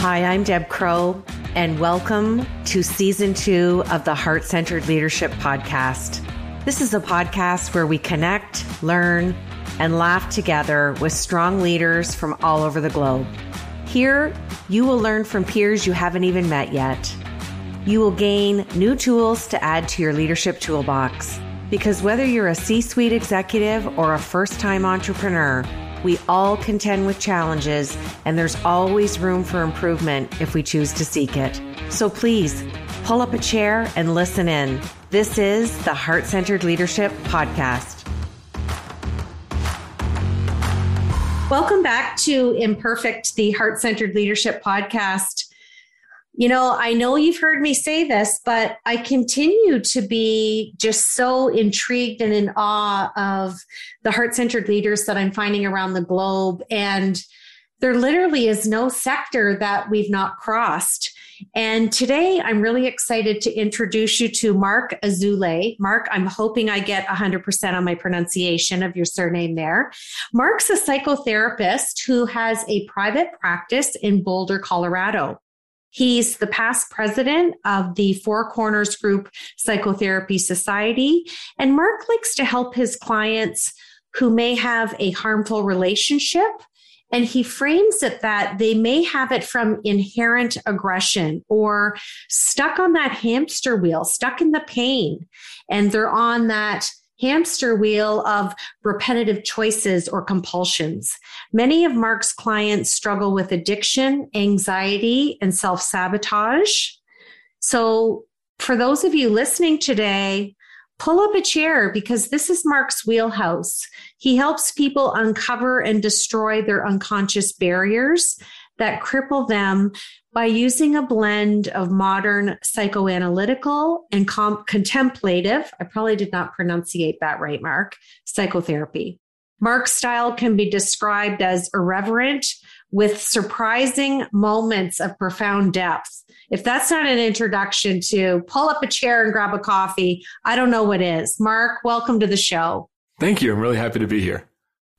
Hi, I'm Deb Crowe, and welcome to season two of the Heart Centered Leadership Podcast. This is a podcast where we connect, learn, and laugh together with strong leaders from all over the globe. Here, you will learn from peers you haven't even met yet. You will gain new tools to add to your leadership toolbox. Because whether you're a C suite executive or a first time entrepreneur, we all contend with challenges, and there's always room for improvement if we choose to seek it. So please pull up a chair and listen in. This is the Heart Centered Leadership Podcast. Welcome back to Imperfect, the Heart Centered Leadership Podcast. You know, I know you've heard me say this, but I continue to be just so intrigued and in awe of the heart centered leaders that I'm finding around the globe. And there literally is no sector that we've not crossed. And today I'm really excited to introduce you to Marc Azoulay. Marc, I'm hoping I get 100% on my pronunciation of your surname there. Marc's a psychotherapist who has a private practice in Boulder, Colorado. He's the past president of the Four Corners Group Psychotherapy Society. And Marc likes to help his clients who may have a harmful relationship. And he frames it that they may have it from inherent aggression or stuck on that hamster wheel, stuck in the pain. And they're on that hamster wheel of repetitive choices or compulsions. Many of Marc's clients struggle with addiction, anxiety, and self sabotage. So, for those of you listening today, pull up a chair because this is Marc's wheelhouse. He helps people uncover and destroy their unconscious barriers that cripple them by using a blend of modern psychoanalytical and com- contemplative, I probably did not pronunciate that right, Marc, psychotherapy. Marc's style can be described as irreverent with surprising moments of profound depth. If that's not an introduction to pull up a chair and grab a coffee, I don't know what is. Marc, welcome to the show. Thank you. I'm really happy to be here.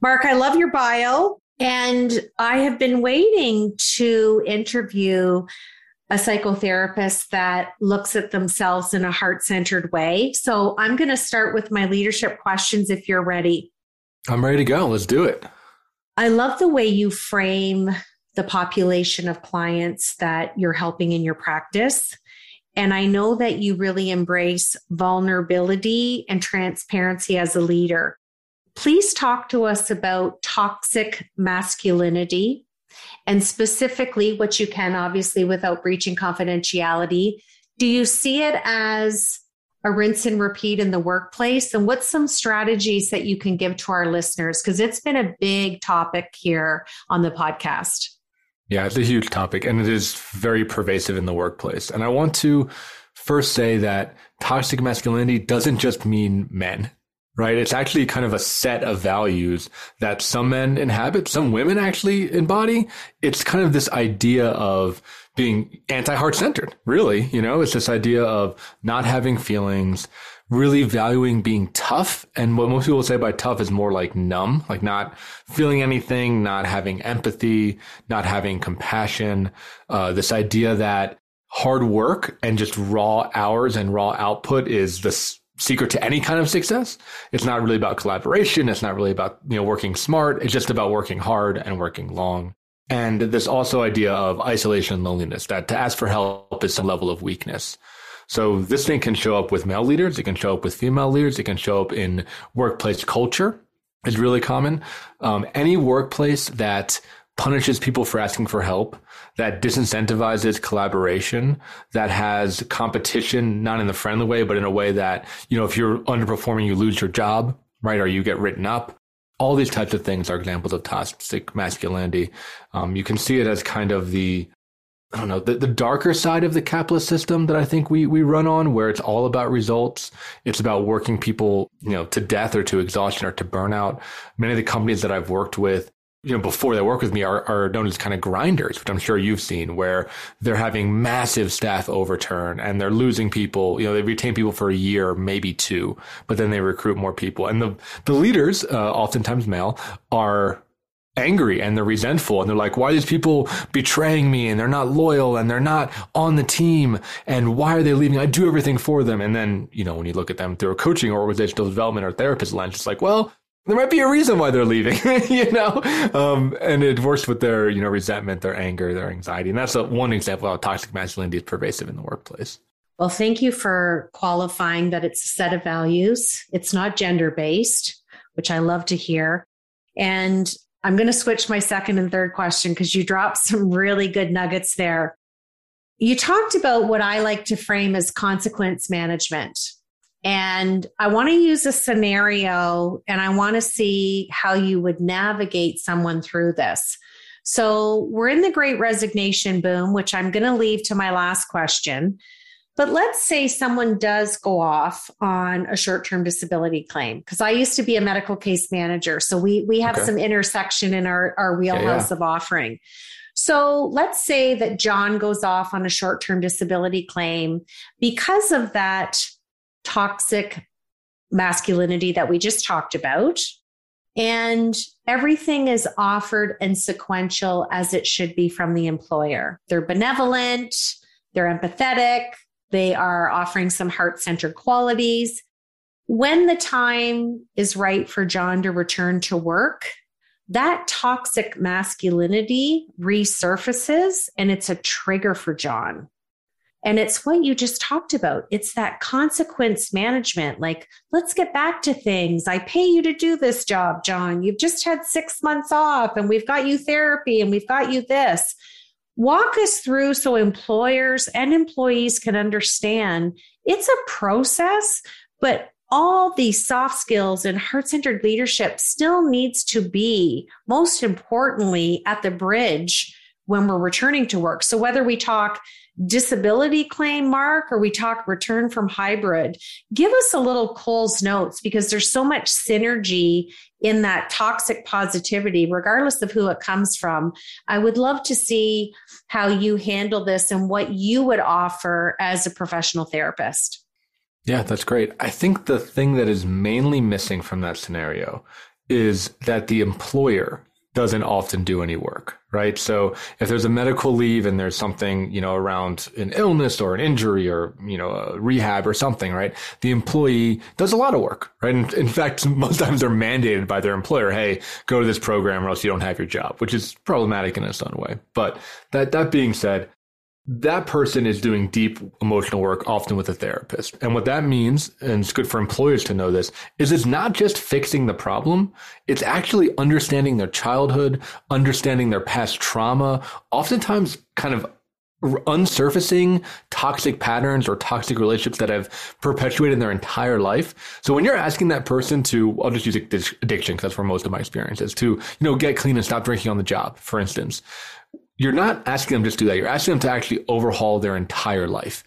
Marc, I love your bio. And I have been waiting to interview a psychotherapist that looks at themselves in a heart centered way. So I'm going to start with my leadership questions if you're ready. I'm ready to go. Let's do it. I love the way you frame the population of clients that you're helping in your practice. And I know that you really embrace vulnerability and transparency as a leader. Please talk to us about toxic masculinity and specifically what you can, obviously, without breaching confidentiality. Do you see it as a rinse and repeat in the workplace? And what's some strategies that you can give to our listeners? Because it's been a big topic here on the podcast. Yeah, it's a huge topic and it is very pervasive in the workplace. And I want to first say that toxic masculinity doesn't just mean men right? It's actually kind of a set of values that some men inhabit, some women actually embody. It's kind of this idea of being anti-heart centered, really. You know, it's this idea of not having feelings, really valuing being tough. And what most people say by tough is more like numb, like not feeling anything, not having empathy, not having compassion. Uh, this idea that hard work and just raw hours and raw output is this secret to any kind of success. It's not really about collaboration. It's not really about, you know, working smart. It's just about working hard and working long. And this also idea of isolation and loneliness, that to ask for help is some level of weakness. So this thing can show up with male leaders. It can show up with female leaders. It can show up in workplace culture is really common. Um, any workplace that punishes people for asking for help, that disincentivizes collaboration, that has competition, not in the friendly way, but in a way that, you know, if you're underperforming, you lose your job, right? Or you get written up. All these types of things are examples of toxic masculinity. Um, you can see it as kind of the, I don't know, the, the darker side of the capitalist system that I think we, we run on, where it's all about results. It's about working people, you know, to death or to exhaustion or to burnout. Many of the companies that I've worked with you know, before they work with me are, are known as kind of grinders, which I'm sure you've seen, where they're having massive staff overturn and they're losing people. You know, they retain people for a year, maybe two, but then they recruit more people. And the, the leaders, uh, oftentimes male, are angry and they're resentful and they're like, why are these people betraying me and they're not loyal and they're not on the team and why are they leaving? I do everything for them. And then, you know, when you look at them through a coaching or organizational development or therapist lens, it's like, well, there might be a reason why they're leaving, you know, um, and it works with their, you know, resentment, their anger, their anxiety. And that's a, one example of how toxic masculinity is pervasive in the workplace. Well, thank you for qualifying that it's a set of values. It's not gender based, which I love to hear. And I'm going to switch my second and third question because you dropped some really good nuggets there. You talked about what I like to frame as consequence management. And I want to use a scenario and I want to see how you would navigate someone through this. So we're in the great resignation boom, which I'm going to leave to my last question. But let's say someone does go off on a short-term disability claim because I used to be a medical case manager, so we we have okay. some intersection in our our wheelhouse yeah, yeah. of offering. So let's say that John goes off on a short-term disability claim because of that toxic masculinity that we just talked about. And everything is offered and sequential as it should be from the employer. They're benevolent, they're empathetic, they are offering some heart centered qualities. When the time is right for John to return to work, that toxic masculinity resurfaces and it's a trigger for John. And it's what you just talked about. It's that consequence management. Like, let's get back to things. I pay you to do this job, John. You've just had six months off and we've got you therapy and we've got you this. Walk us through so employers and employees can understand it's a process, but all these soft skills and heart centered leadership still needs to be, most importantly, at the bridge when we're returning to work. So, whether we talk disability claim, Marc, or we talk return from hybrid, give us a little Cole's notes because there's so much synergy in that toxic positivity, regardless of who it comes from. I would love to see how you handle this and what you would offer as a professional therapist. Yeah, that's great. I think the thing that is mainly missing from that scenario is that the employer doesn't often do any work, right? So if there's a medical leave and there's something, you know, around an illness or an injury or, you know, a rehab or something, right? The employee does a lot of work, right? In, in fact, most times they're mandated by their employer, hey, go to this program or else you don't have your job, which is problematic in its own way. But that, that being said, that person is doing deep emotional work, often with a therapist. And what that means, and it's good for employers to know this, is it's not just fixing the problem. It's actually understanding their childhood, understanding their past trauma, oftentimes kind of unsurfacing toxic patterns or toxic relationships that have perpetuated their entire life. So when you're asking that person to, I'll just use addiction because that's where most of my experience is to, you know, get clean and stop drinking on the job, for instance you're not asking them just to do that. You're asking them to actually overhaul their entire life.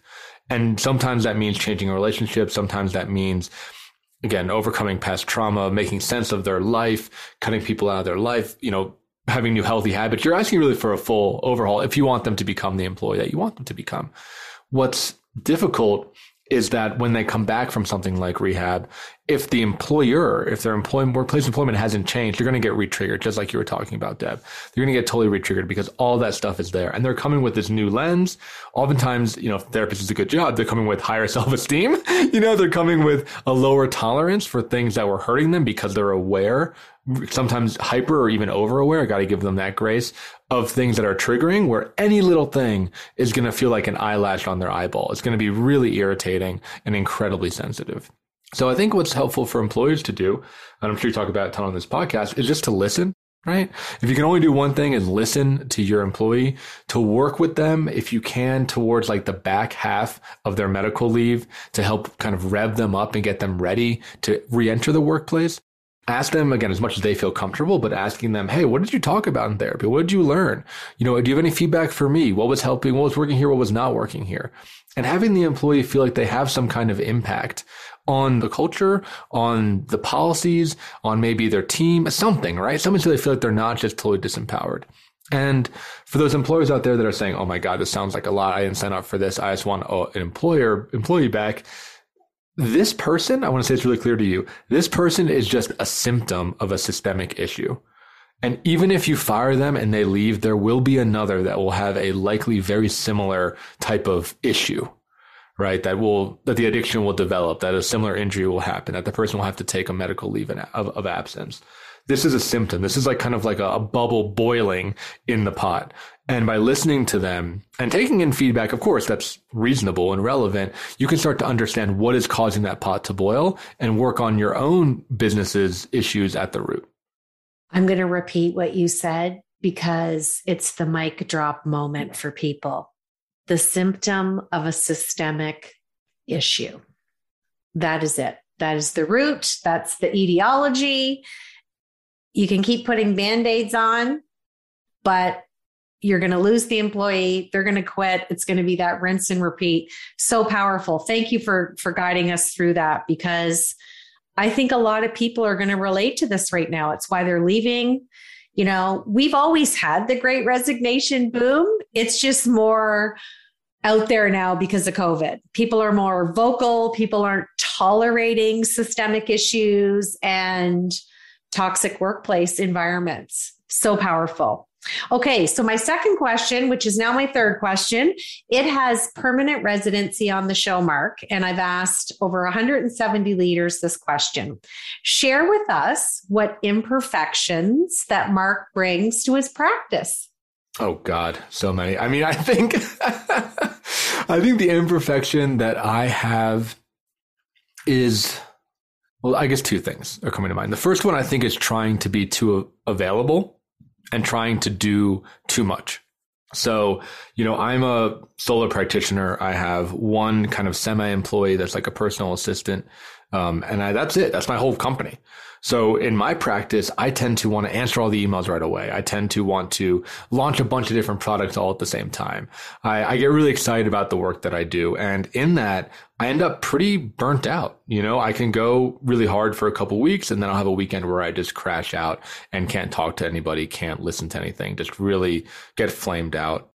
And sometimes that means changing a relationship. Sometimes that means, again, overcoming past trauma, making sense of their life, cutting people out of their life, you know, having new healthy habits. You're asking really for a full overhaul if you want them to become the employee that you want them to become. What's difficult is that when they come back from something like rehab, if the employer, if their employment workplace employment hasn't changed, you're going to get retriggered, just like you were talking about, Deb. You're going to get totally retriggered because all that stuff is there. And they're coming with this new lens. Oftentimes, you know, if therapist is a good job, they're coming with higher self-esteem. you know, they're coming with a lower tolerance for things that were hurting them because they're aware sometimes hyper or even over aware. I got to give them that grace of things that are triggering where any little thing is going to feel like an eyelash on their eyeball. It's going to be really irritating and incredibly sensitive. So I think what's helpful for employers to do, and I'm sure you talk about a ton on this podcast, is just to listen, right? If you can only do one thing is listen to your employee, to work with them if you can towards like the back half of their medical leave to help kind of rev them up and get them ready to re-enter the workplace ask them again as much as they feel comfortable, but asking them, Hey, what did you talk about in therapy? What did you learn? You know, do you have any feedback for me? What was helping? What was working here? What was not working here? And having the employee feel like they have some kind of impact on the culture, on the policies, on maybe their team, something, right? Something so they feel like they're not just totally disempowered. And for those employers out there that are saying, "Oh my God, this sounds like a lot. I didn't sign up for this. I just want oh, an employer employee back." this person, I want to say it's really clear to you, this person is just a symptom of a systemic issue. And even if you fire them and they leave, there will be another that will have a likely very similar type of issue, right? That will, that the addiction will develop, that a similar injury will happen, that the person will have to take a medical leave of, of absence. This is a symptom. This is like kind of like a, a bubble boiling in the pot. And by listening to them and taking in feedback, of course, that's reasonable and relevant. You can start to understand what is causing that pot to boil and work on your own business's issues at the root. I'm going to repeat what you said because it's the mic drop moment for people. The symptom of a systemic issue. That is it. That is the root. That's the etiology. You can keep putting band aids on, but you're going to lose the employee they're going to quit it's going to be that rinse and repeat so powerful thank you for for guiding us through that because I think a lot of people are going to relate to this right now. It's why they're leaving. You know, we've always had the great resignation boom. It's just more out there now because of COVID. People are more vocal, people aren't tolerating systemic issues and toxic workplace environments. So powerful. Okay, so my second question, which is now my third question, it has permanent residency on the show, Marc, and I've asked over 170 leaders this question. Share with us what imperfections that Marc brings to his practice. Oh God, so many. I mean, I think I think the imperfection that I have is well, I guess two things are coming to mind. The first one I think is trying to be too available and trying to do too much. So, you know, I'm a solo practitioner. I have one kind of semi employee that's like a personal assistant. Um, and I, that's it. That's my whole company. So in my practice, I tend to want to answer all the emails right away. I tend to want to launch a bunch of different products all at the same time. I, I get really excited about the work that I do. And in that, I end up pretty burnt out. You know, I can go really hard for a couple weeks and then I'll have a weekend where I just crash out and can't talk to anybody, can't listen to anything, just really get flamed out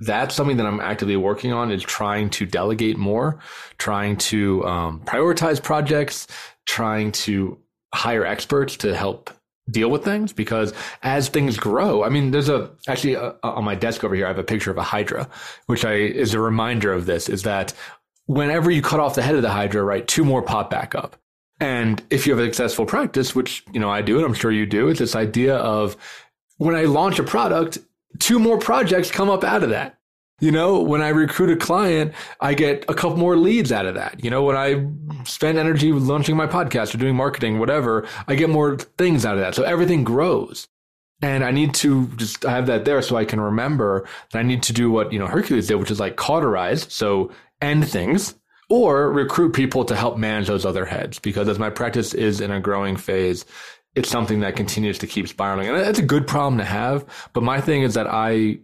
that's something that I'm actively working on is trying to delegate more, trying to um, prioritize projects, trying to hire experts to help deal with things because as things grow, I mean, there's a actually uh, on my desk over here, I have a picture of a Hydra, which I is a reminder of this is that whenever you cut off the head of the Hydra, right, two more pop back up. And if you have a successful practice, which, you know, I do, and I'm sure you do, it's this idea of when I launch a product, two more projects come up out of that. You know, when I recruit a client, I get a couple more leads out of that. You know, when I spend energy launching my podcast or doing marketing, whatever, I get more things out of that. So everything grows. And I need to just have that there so I can remember that I need to do what, you know, Hercules did, which is like cauterize. So end things or recruit people to help manage those other heads. Because as my practice is in a growing phase, it's something that continues to keep spiraling. And that's a good problem to have. But my thing is that I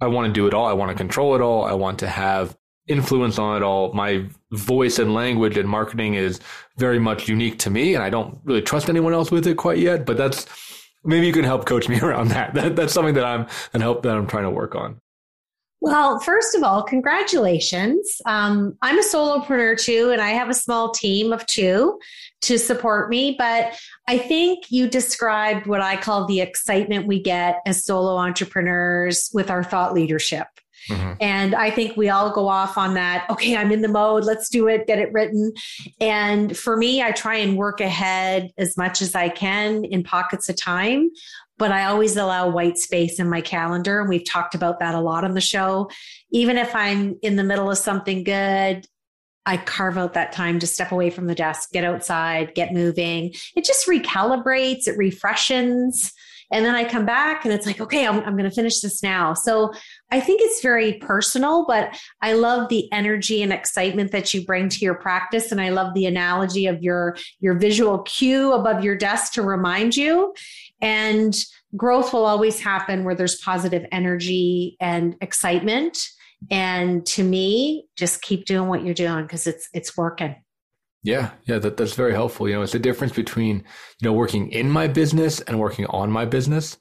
I want to do it all. I want to control it all. I want to have influence on it all. My voice and language and marketing is very much unique to me, and I don't really trust anyone else with it quite yet. But that's maybe you can help coach me around that. that that's something that I'm and help that I'm trying to work on. Well, first of all, congratulations. Um, I'm a solopreneur too, and I have a small team of two to support me. But I think you described what I call the excitement we get as solo entrepreneurs with our thought leadership. Mm-hmm. And I think we all go off on that. Okay, I'm in the mode. Let's do it, get it written. And for me, I try and work ahead as much as I can in pockets of time but I always allow white space in my calendar. And we've talked about that a lot on the show. Even if I'm in the middle of something good, I carve out that time to step away from the desk, get outside, get moving. It just recalibrates, it refreshes. And then I come back and it's like, okay, I'm, I'm going to finish this now. So I think it's very personal, but I love the energy and excitement that you bring to your practice. And I love the analogy of your, your visual cue above your desk to remind you. And growth will always happen where there's positive energy and excitement. And to me, just keep doing what you're doing because it's it's working. Yeah, yeah, that, that's very helpful. You know, it's the difference between, you know, working in my business and working on my business.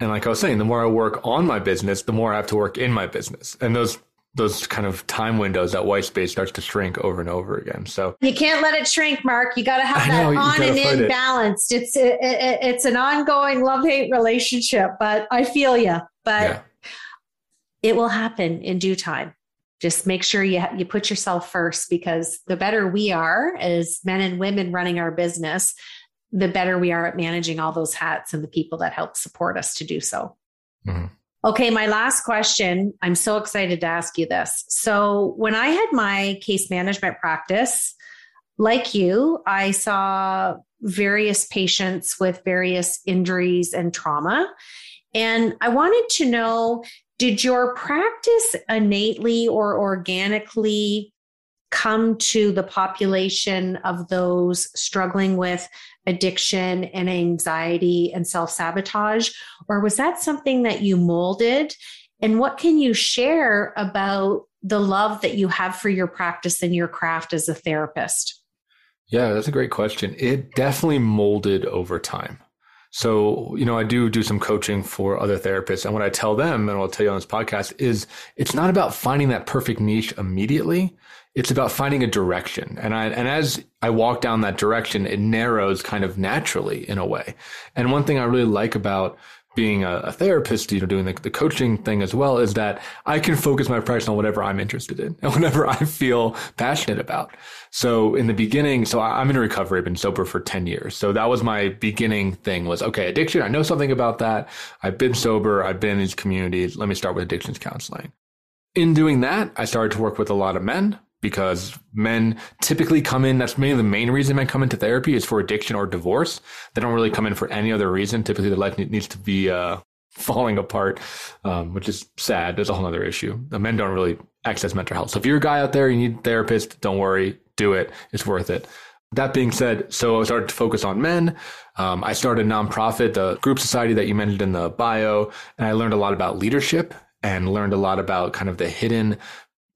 And like I was saying, the more I work on my business, the more I have to work in my business. And those those kind of time windows, that white space starts to shrink over and over again. So you can't let it shrink, Marc. You got to have that on and in it. balanced. It's it, it, it's an ongoing love hate relationship, but I feel you. But yeah. it will happen in due time. Just make sure you you put yourself first because the better we are as men and women running our business, the better we are at managing all those hats and the people that help support us to do so. Mm-hmm. Okay, my last question. I'm so excited to ask you this. So, when I had my case management practice, like you, I saw various patients with various injuries and trauma. And I wanted to know did your practice innately or organically come to the population of those struggling with addiction and anxiety and self sabotage? Or was that something that you molded? And what can you share about the love that you have for your practice and your craft as a therapist? Yeah, that's a great question. It definitely molded over time. So, you know, I do do some coaching for other therapists. And what I tell them, and I'll tell you on this podcast, is it's not about finding that perfect niche immediately it's about finding a direction. And I, and as I walk down that direction, it narrows kind of naturally in a way. And one thing I really like about being a, a therapist, you know, doing the, the, coaching thing as well is that I can focus my practice on whatever I'm interested in and whatever I feel passionate about. So in the beginning, so I'm in recovery. I've been sober for 10 years. So that was my beginning thing was, okay, addiction. I know something about that. I've been sober. I've been in these communities. Let me start with addictions counseling. In doing that, I started to work with a lot of men because men typically come in. That's mainly the main reason men come into therapy is for addiction or divorce. They don't really come in for any other reason. Typically, their life needs to be uh, falling apart, um, which is sad. There's a whole other issue. The men don't really access mental health. So if you're a guy out there, you need a therapist, don't worry, do it. It's worth it. That being said, so I started to focus on men. Um, I started a nonprofit, the group society that you mentioned in the bio, and I learned a lot about leadership and learned a lot about kind of the hidden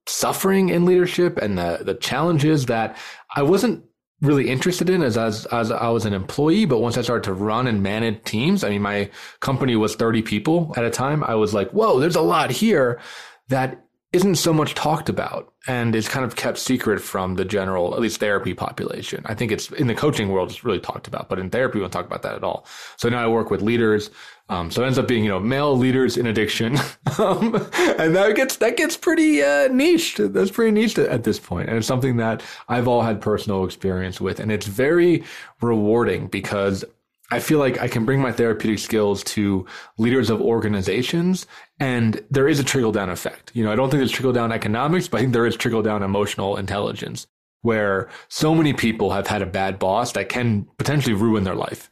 suffering in leadership and the the challenges that I wasn't really interested in as, as as I was an employee, but once I started to run and manage teams, I mean my company was 30 people at a time. I was like, "Whoa, there's a lot here that isn't so much talked about and is kind of kept secret from the general, at least therapy population. I think it's in the coaching world, it's really talked about, but in therapy, we don't talk about that at all. So now I work with leaders. Um, so it ends up being, you know, male leaders in addiction. um, and that gets, that gets pretty, uh, niche. That's pretty niche at this point. And it's something that I've all had personal experience with. And it's very rewarding because I feel like I can bring my therapeutic skills to leaders of organizations and there is a trickle down effect. You know, I don't think there's trickle down economics, but I think there is trickle down emotional intelligence where so many people have had a bad boss that can potentially ruin their life.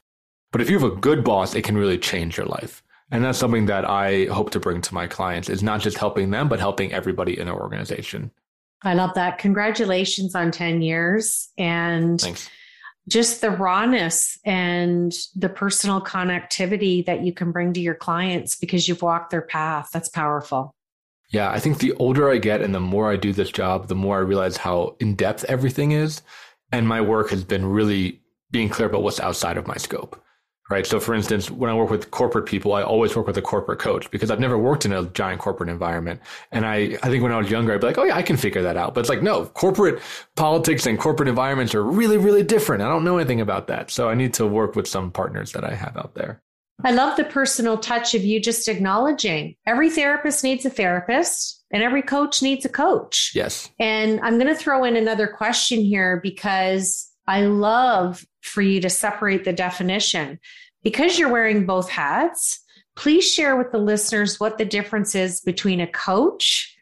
But if you have a good boss, it can really change your life. And that's something that I hope to bring to my clients is not just helping them, but helping everybody in their organization. I love that. Congratulations on 10 years. And Thanks just the rawness and the personal connectivity that you can bring to your clients because you've walked their path. That's powerful. Yeah, I think the older I get and the more I do this job, the more I realize how in depth everything is. And my work has been really being clear about what's outside of my scope right? So for instance, when I work with corporate people, I always work with a corporate coach because I've never worked in a giant corporate environment. And I, I think when I was younger, I'd be like, oh yeah, I can figure that out. But it's like, no, corporate politics and corporate environments are really, really different. I don't know anything about that. So I need to work with some partners that I have out there. I love the personal touch of you just acknowledging every therapist needs a therapist and every coach needs a coach. Yes. And I'm going to throw in another question here because I love for you to separate the definition. Because you're wearing both hats, please share with the listeners what the difference is between a coach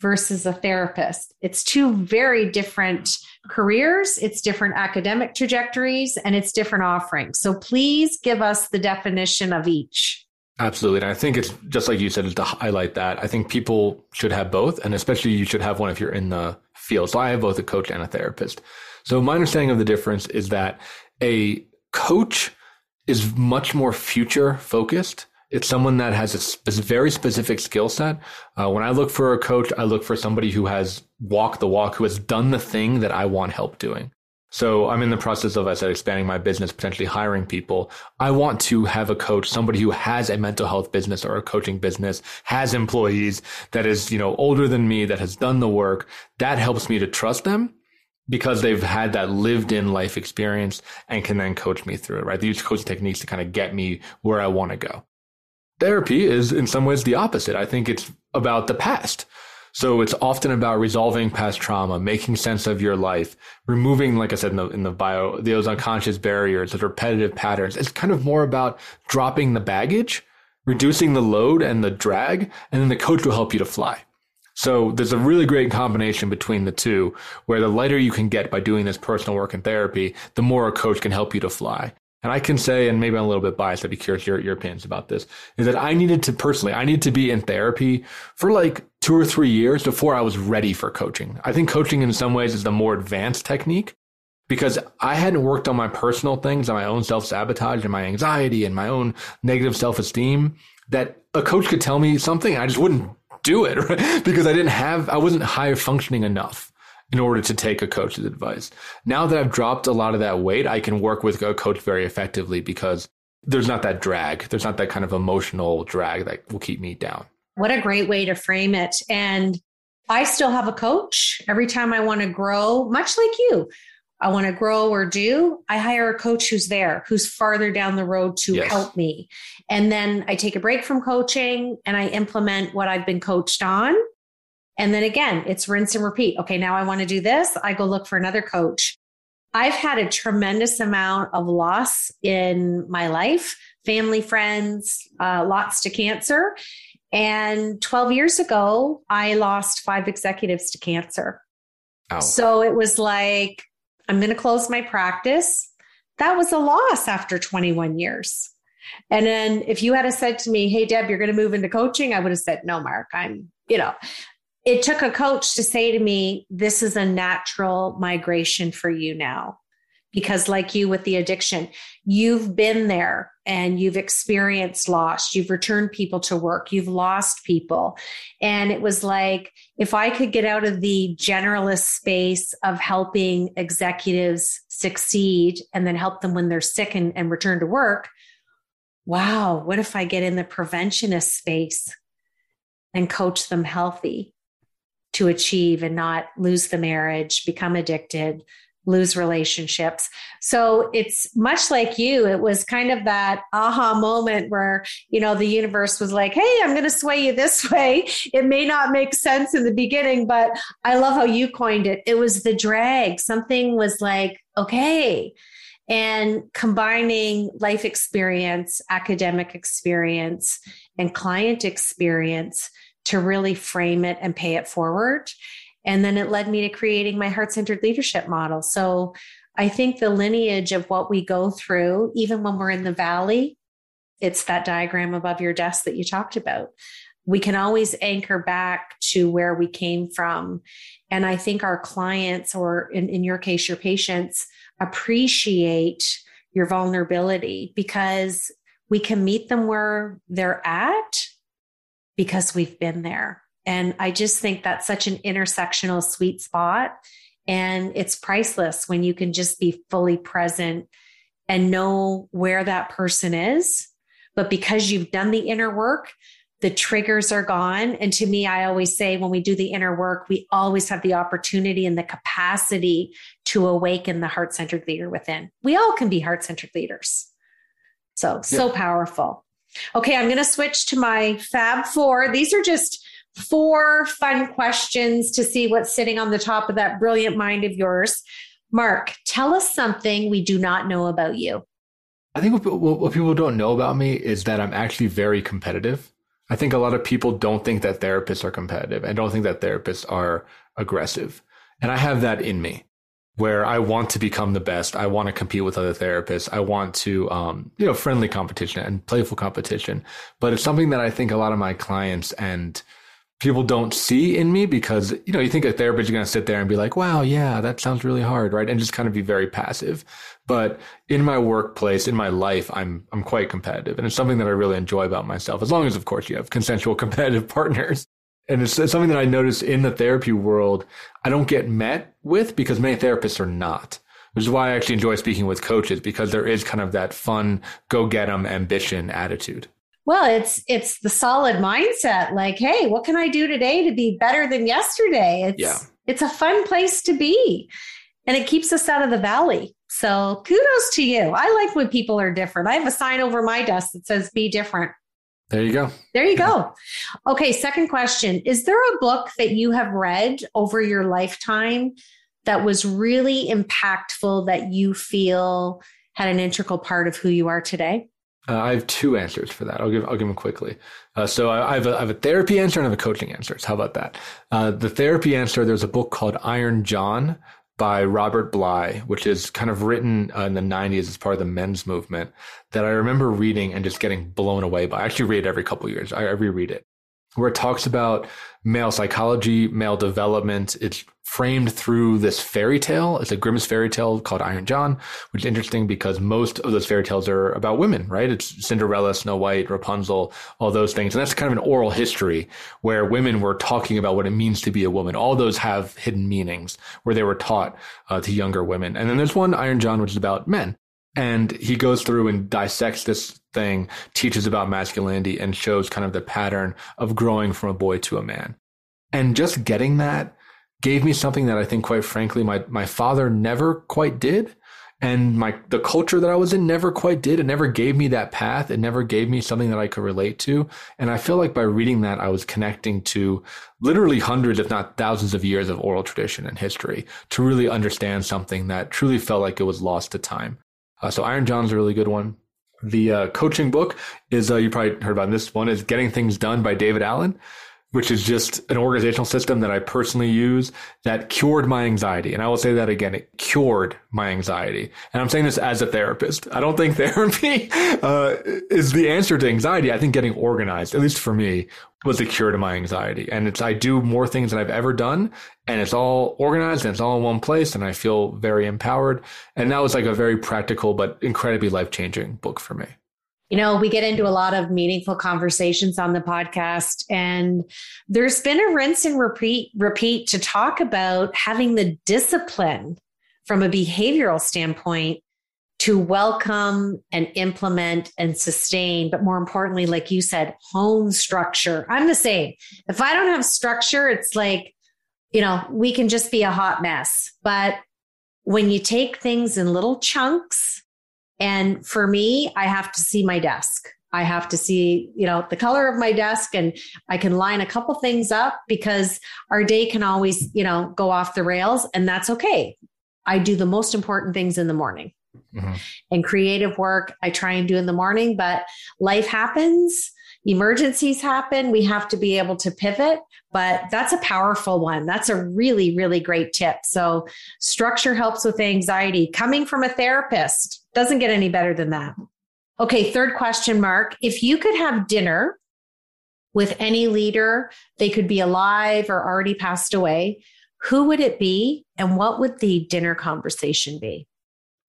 versus a therapist. It's two very different careers, it's different academic trajectories, and it's different offerings. So please give us the definition of each. Absolutely. And I think it's just like you said, to highlight that. I think people should have both, and especially you should have one if you're in the field. So I have both a coach and a therapist. So my understanding of the difference is that a coach is much more future focused. It's someone that has a sp- very specific skill set. Uh, when I look for a coach, I look for somebody who has walked the walk, who has done the thing that I want help doing. So I'm in the process of, as I said, expanding my business, potentially hiring people. I want to have a coach, somebody who has a mental health business or a coaching business, has employees that is, you know, older than me, that has done the work. That helps me to trust them because they've had that lived in life experience and can then coach me through it, right? They use coaching techniques to kind of get me where I want to go. Therapy is in some ways the opposite. I think it's about the past. So it's often about resolving past trauma, making sense of your life, removing, like I said in the, in the bio, those unconscious barriers, those repetitive patterns. It's kind of more about dropping the baggage, reducing the load and the drag, and then the coach will help you to fly. So there's a really great combination between the two where the lighter you can get by doing this personal work and therapy, the more a coach can help you to fly. And I can say, and maybe I'm a little bit biased, I'd be curious your, your opinions about this, is that I needed to personally, I needed to be in therapy for like two or three years before I was ready for coaching. I think coaching in some ways is the more advanced technique because I hadn't worked on my personal things, on my own self sabotage and my anxiety and my own negative self esteem that a coach could tell me something. I just wouldn't do it right? because I didn't have, I wasn't high functioning enough in order to take a coach's advice. Now that I've dropped a lot of that weight, I can work with a coach very effectively because there's not that drag. There's not that kind of emotional drag that will keep me down. What a great way to frame it. And I still have a coach every time I want to grow, much like you. I want to grow or do, I hire a coach who's there, who's farther down the road to yes. help me. And then I take a break from coaching and I implement what I've been coached on and then again, it's rinse and repeat. Okay, now I want to do this. I go look for another coach. I've had a tremendous amount of loss in my life, family, friends, uh, lots to cancer. And 12 years ago, I lost five executives to cancer. Ow. So it was like, I'm going to close my practice. That was a loss after 21 years. And then if you had said to me, Hey, Deb, you're going to move into coaching, I would have said, No, Marc, I'm, you know, it took a coach to say to me, This is a natural migration for you now. Because, like you with the addiction, you've been there and you've experienced loss. You've returned people to work. You've lost people. And it was like, if I could get out of the generalist space of helping executives succeed and then help them when they're sick and, and return to work, wow, what if I get in the preventionist space and coach them healthy? to achieve and not lose the marriage, become addicted, lose relationships. So it's much like you. It was kind of that aha moment where, you know, the universe was like, hey, I'm going to sway you this way. It may not make sense in the beginning, but I love how you coined it. It was the drag. Something was like, okay. And combining life experience, academic experience, and client experience to really frame it and pay it forward. And then it led me to creating my heart centered leadership model. So I think the lineage of what we go through, even when we're in the valley, it's that diagram above your desk that you talked about. We can always anchor back to where we came from. And I think our clients, or in, in your case, your patients, appreciate your vulnerability because we can meet them where they're at because we've been there. And I just think that's such an intersectional sweet spot. And it's priceless when you can just be fully present and know where that person is. But because you've done the inner work, the triggers are gone. And to me, I always say when we do the inner work, we always have the opportunity and the capacity to awaken the heart centered leader within. We all can be heart centered leaders. So, yeah. so powerful. Okay, I'm going to switch to my Fab Four. These are just four fun questions to see what's sitting on the top of that brilliant mind of yours. Marc, tell us something we do not know about you. I think what, what, people don't know about me is that I'm actually very competitive. I think a lot of people don't think that therapists are competitive and don't think that therapists are aggressive. And I have that in me where I want to become the best. I want to compete with other therapists. I want to, um, you know, friendly competition and playful competition. But it's something that I think a lot of my clients and people don't see in me because, you know, you think a therapist is going to sit there and be like, wow, yeah, that sounds really hard, right? And just kind of be very passive. But in my workplace, in my life, I'm, I'm quite competitive. And it's something that I really enjoy about myself, as long as, of course, you have consensual competitive partners and it's, something that I notice in the therapy world, I don't get met with because many therapists are not. which is why I actually enjoy speaking with coaches because there is kind of that fun, go get 'em ambition attitude. Well, it's it's the solid mindset. Like, hey, what can I do today to be better than yesterday? It's yeah. it's a fun place to be, and it keeps us out of the valley. So, kudos to you. I like when people are different. I have a sign over my desk that says "Be different." There you go. There you go. Okay, second question: Is there a book that you have read over your lifetime that was really impactful that you feel had an integral part of who you are today? Uh, I have two answers for that. I'll give I'll give them quickly. Uh, so I, I, have a, I have a therapy answer and I have a coaching answer. So How about that? Uh, the therapy answer. There's a book called Iron John by Robert Bly, which is kind of written uh, in the 90s as part of the men's movement that I remember reading and just getting blown away by. I actually read it every couple years. I, I reread it where it talks about male psychology, male development. It's framed through this fairy tale. It's a Grimm's fairy tale called Iron John, which is interesting because most of those fairy tales are about women, right? It's Cinderella, Snow White, Rapunzel, all those things. And that's kind of an oral history where women were talking about what it means to be a woman. All those have hidden meanings where they were taught uh, to younger women. And then there's one Iron John, which is about men. And he goes through and dissects this thing, teaches about masculinity and shows kind of the pattern of growing from a boy to a man. And just getting that gave me something that I think, quite frankly, my, my father never quite did. And my, the culture that I was in never quite did. It never gave me that path. It never gave me something that I could relate to. And I feel like by reading that, I was connecting to literally hundreds, if not thousands of years of oral tradition and history to really understand something that truly felt like it was lost to time. Uh, so Iron John's a really good one. The uh, coaching book is uh, you probably heard about this. One is Getting Things Done by David Allen which is just an organizational system that I personally use that cured my anxiety. And I will say that again, it cured my anxiety. And I'm saying this as a therapist. I don't think therapy uh, is the answer to anxiety. I think getting organized, at least for me, was the cure to my anxiety. And it's, I do more things than I've ever done and it's all organized and it's all in one place and I feel very empowered. And that was like a very practical, but incredibly life changing book for me you know, we get into a lot of meaningful conversations on the podcast and there's been a rinse and repeat repeat to talk about having the discipline from a behavioral standpoint to welcome and implement and sustain, but more importantly, like you said, hone structure. I'm the same. If I don't have structure, it's like, you know, we can just be a hot mess. But when you take things in little chunks and for me, I have to see my desk. I have to see, you know, the color of my desk and I can line a couple things up because our day can always, you know, go off the rails and that's okay. I do the most important things in the morning. Mm-hmm. And creative work I try and do in the morning, but life happens emergencies happen, we have to be able to pivot. But that's a powerful one. That's a really, really great tip. So, structure helps with anxiety. Coming from a therapist doesn't get any better than that. Okay, third question, Marc. If you could have dinner with any leader, they could be alive or already passed away, who would it be? And what would the dinner conversation be?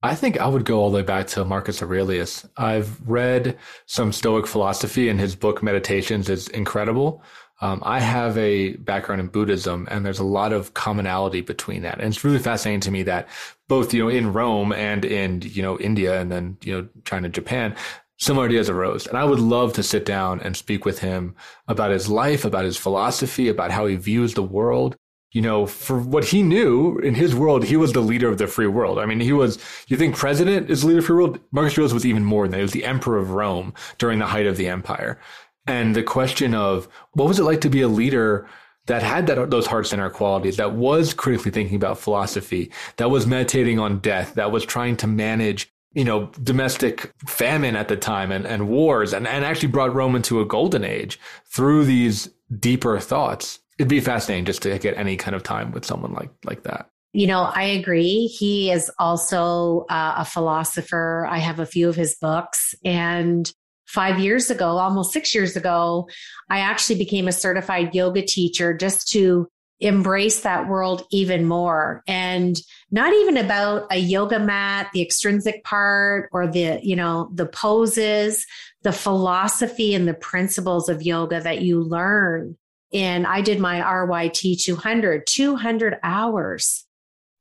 I think I would go all the way back to Marcus Aurelius. I've read some Stoic philosophy, and his book Meditations is incredible. Um, I have a background in Buddhism, and there's a lot of commonality between that. And it's really fascinating to me that both, you know, in Rome and in, you know, India and then, you know, China, Japan, similar ideas arose. And I would love to sit down and speak with him about his life, about his philosophy, about how he views the world you know, for what he knew in his world, he was the leader of the free world. I mean, he was, you think president is the leader of the free world? Marcus Aurelius was even more than that. He was the emperor of Rome during the height of the empire. And the question of what was it like to be a leader that had that, those heart center qualities, that was critically thinking about philosophy, that was meditating on death, that was trying to manage you know, domestic famine at the time and, and wars and, and actually brought Rome into a golden age through these deeper thoughts it'd be fascinating just to get any kind of time with someone like like that. You know i agree. He is also uh, a philosopher. I have a few of his books. And five years ago almost six years ago i actually became a certified yoga teacher just to embrace that world even more and not even about a yoga mat the extrinsic part or the you know the poses the philosophy and the principles of yoga that you learn and I did my RYT 200, 200 hours.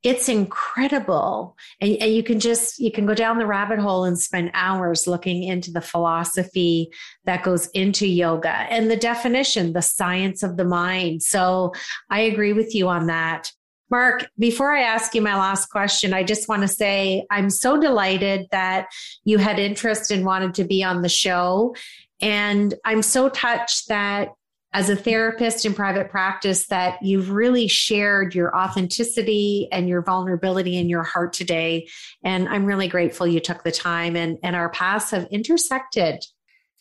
It's incredible. And, and, you can just you can go down the rabbit hole and spend hours looking into the philosophy that goes into yoga and the definition the science of the mind. So i agree with you on that. Marc before i ask you my last question i just want to say i'm so delighted that you had interest and wanted to be on the show. And i'm so touched that as a therapist in private practice that you've really shared your authenticity and your vulnerability in your heart today. And I'm really grateful you took the time and, and our paths have intersected.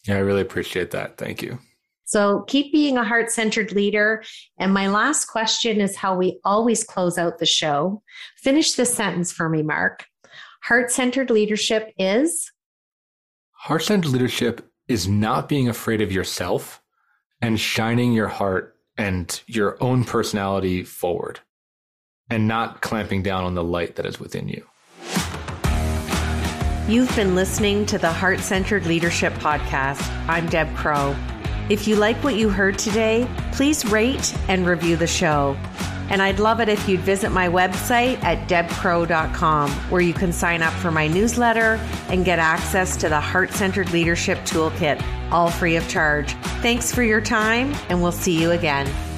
Yeah, I really appreciate that. Thank you. So keep being a heart centered leader. And my last question is how we always close out the show. Finish this sentence for me, Marc. Heart centered leadership is? Heart centered leadership is not being afraid of yourself and shining your heart and your own personality forward and not clamping down on the light that is within you. You've been listening to the Heart Centered Leadership Podcast. I'm Deb Crowe. If you like what you heard today, please rate and review the show. And I'd love it if you'd visit my website at debcrowe.com, where you can sign up for my newsletter and get access to the Heart Centered Leadership Toolkit, all free of charge. Thanks for your time, and we'll see you again.